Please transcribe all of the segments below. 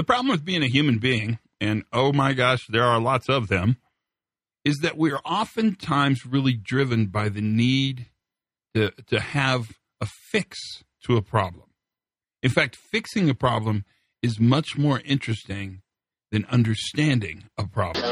The problem with being a human being, and oh my gosh, there are lots of them, is that we are oftentimes really driven by the need to, to have a fix to a problem. In fact, fixing a problem is much more interesting than understanding a problem.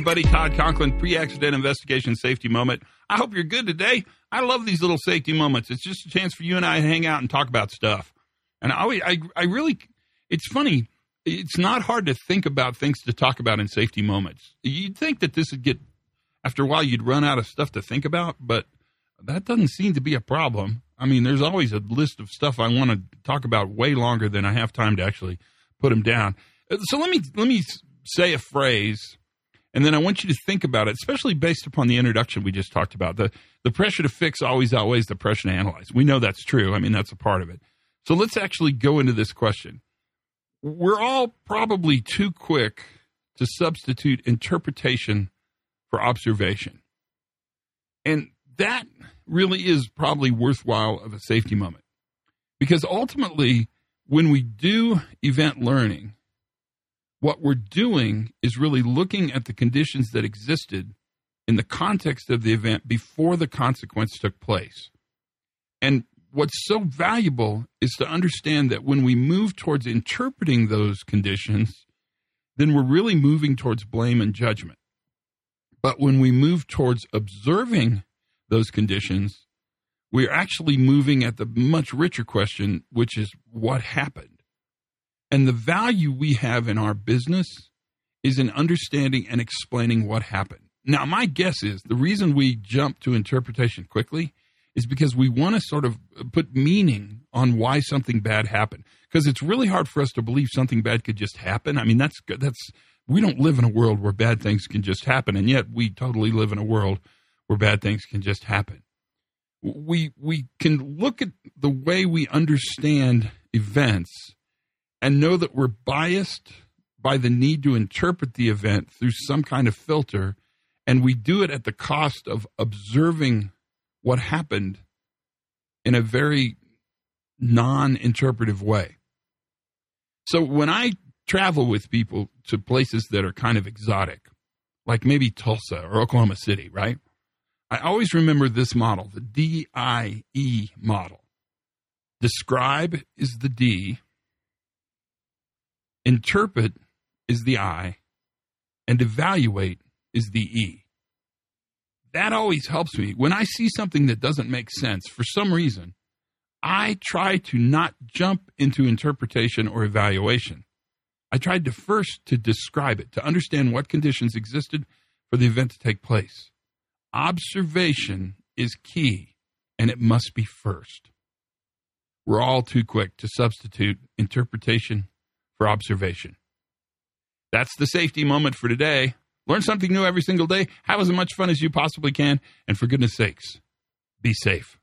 Everybody. Todd Conklin, pre accident investigation safety moment. I hope you're good today. I love these little safety moments. It's just a chance for you and I to hang out and talk about stuff. And I, always, I, I really, it's funny. It's not hard to think about things to talk about in safety moments. You'd think that this would get, after a while, you'd run out of stuff to think about, but that doesn't seem to be a problem. I mean, there's always a list of stuff I want to talk about way longer than I have time to actually put them down. So let me let me say a phrase and then I want you to think about it, especially based upon the introduction we just talked about. The, the pressure to fix always outweighs the pressure to analyze. We know that's true. I mean, that's a part of it. So let's actually go into this question. We're all probably too quick to substitute interpretation for observation. And that really is probably worthwhile of a safety moment. Because ultimately, when we do event learning, what we're doing is really looking at the conditions that existed in the context of the event before the consequence took place. And what's so valuable is to understand that when we move towards interpreting those conditions, then we're really moving towards blame and judgment. But when we move towards observing those conditions, we're actually moving at the much richer question, which is what happened? And the value we have in our business is in understanding and explaining what happened. Now, my guess is the reason we jump to interpretation quickly is because we want to sort of put meaning on why something bad happened. Because it's really hard for us to believe something bad could just happen. I mean, that's good. that's we don't live in a world where bad things can just happen, and yet we totally live in a world where bad things can just happen. We we can look at the way we understand events and know that we're biased by the need to interpret the event through some kind of filter, and we do it at the cost of observing what happened in a very non interpretive way. So when I travel with people to places that are kind of exotic, like maybe Tulsa or Oklahoma City, right? I always remember this model, the DIE model. Describe is the D, Interpret is the I, and evaluate is the E. That always helps me. When I see something that doesn't make sense for some reason, I try to not jump into interpretation or evaluation. I tried to first to describe it, to understand what conditions existed for the event to take place. Observation is key, and it must be first. We're all too quick to substitute interpretation for observation. That's the safety moment for today. Learn something new every single day. Have as much fun as you possibly can. And for goodness sakes, be safe.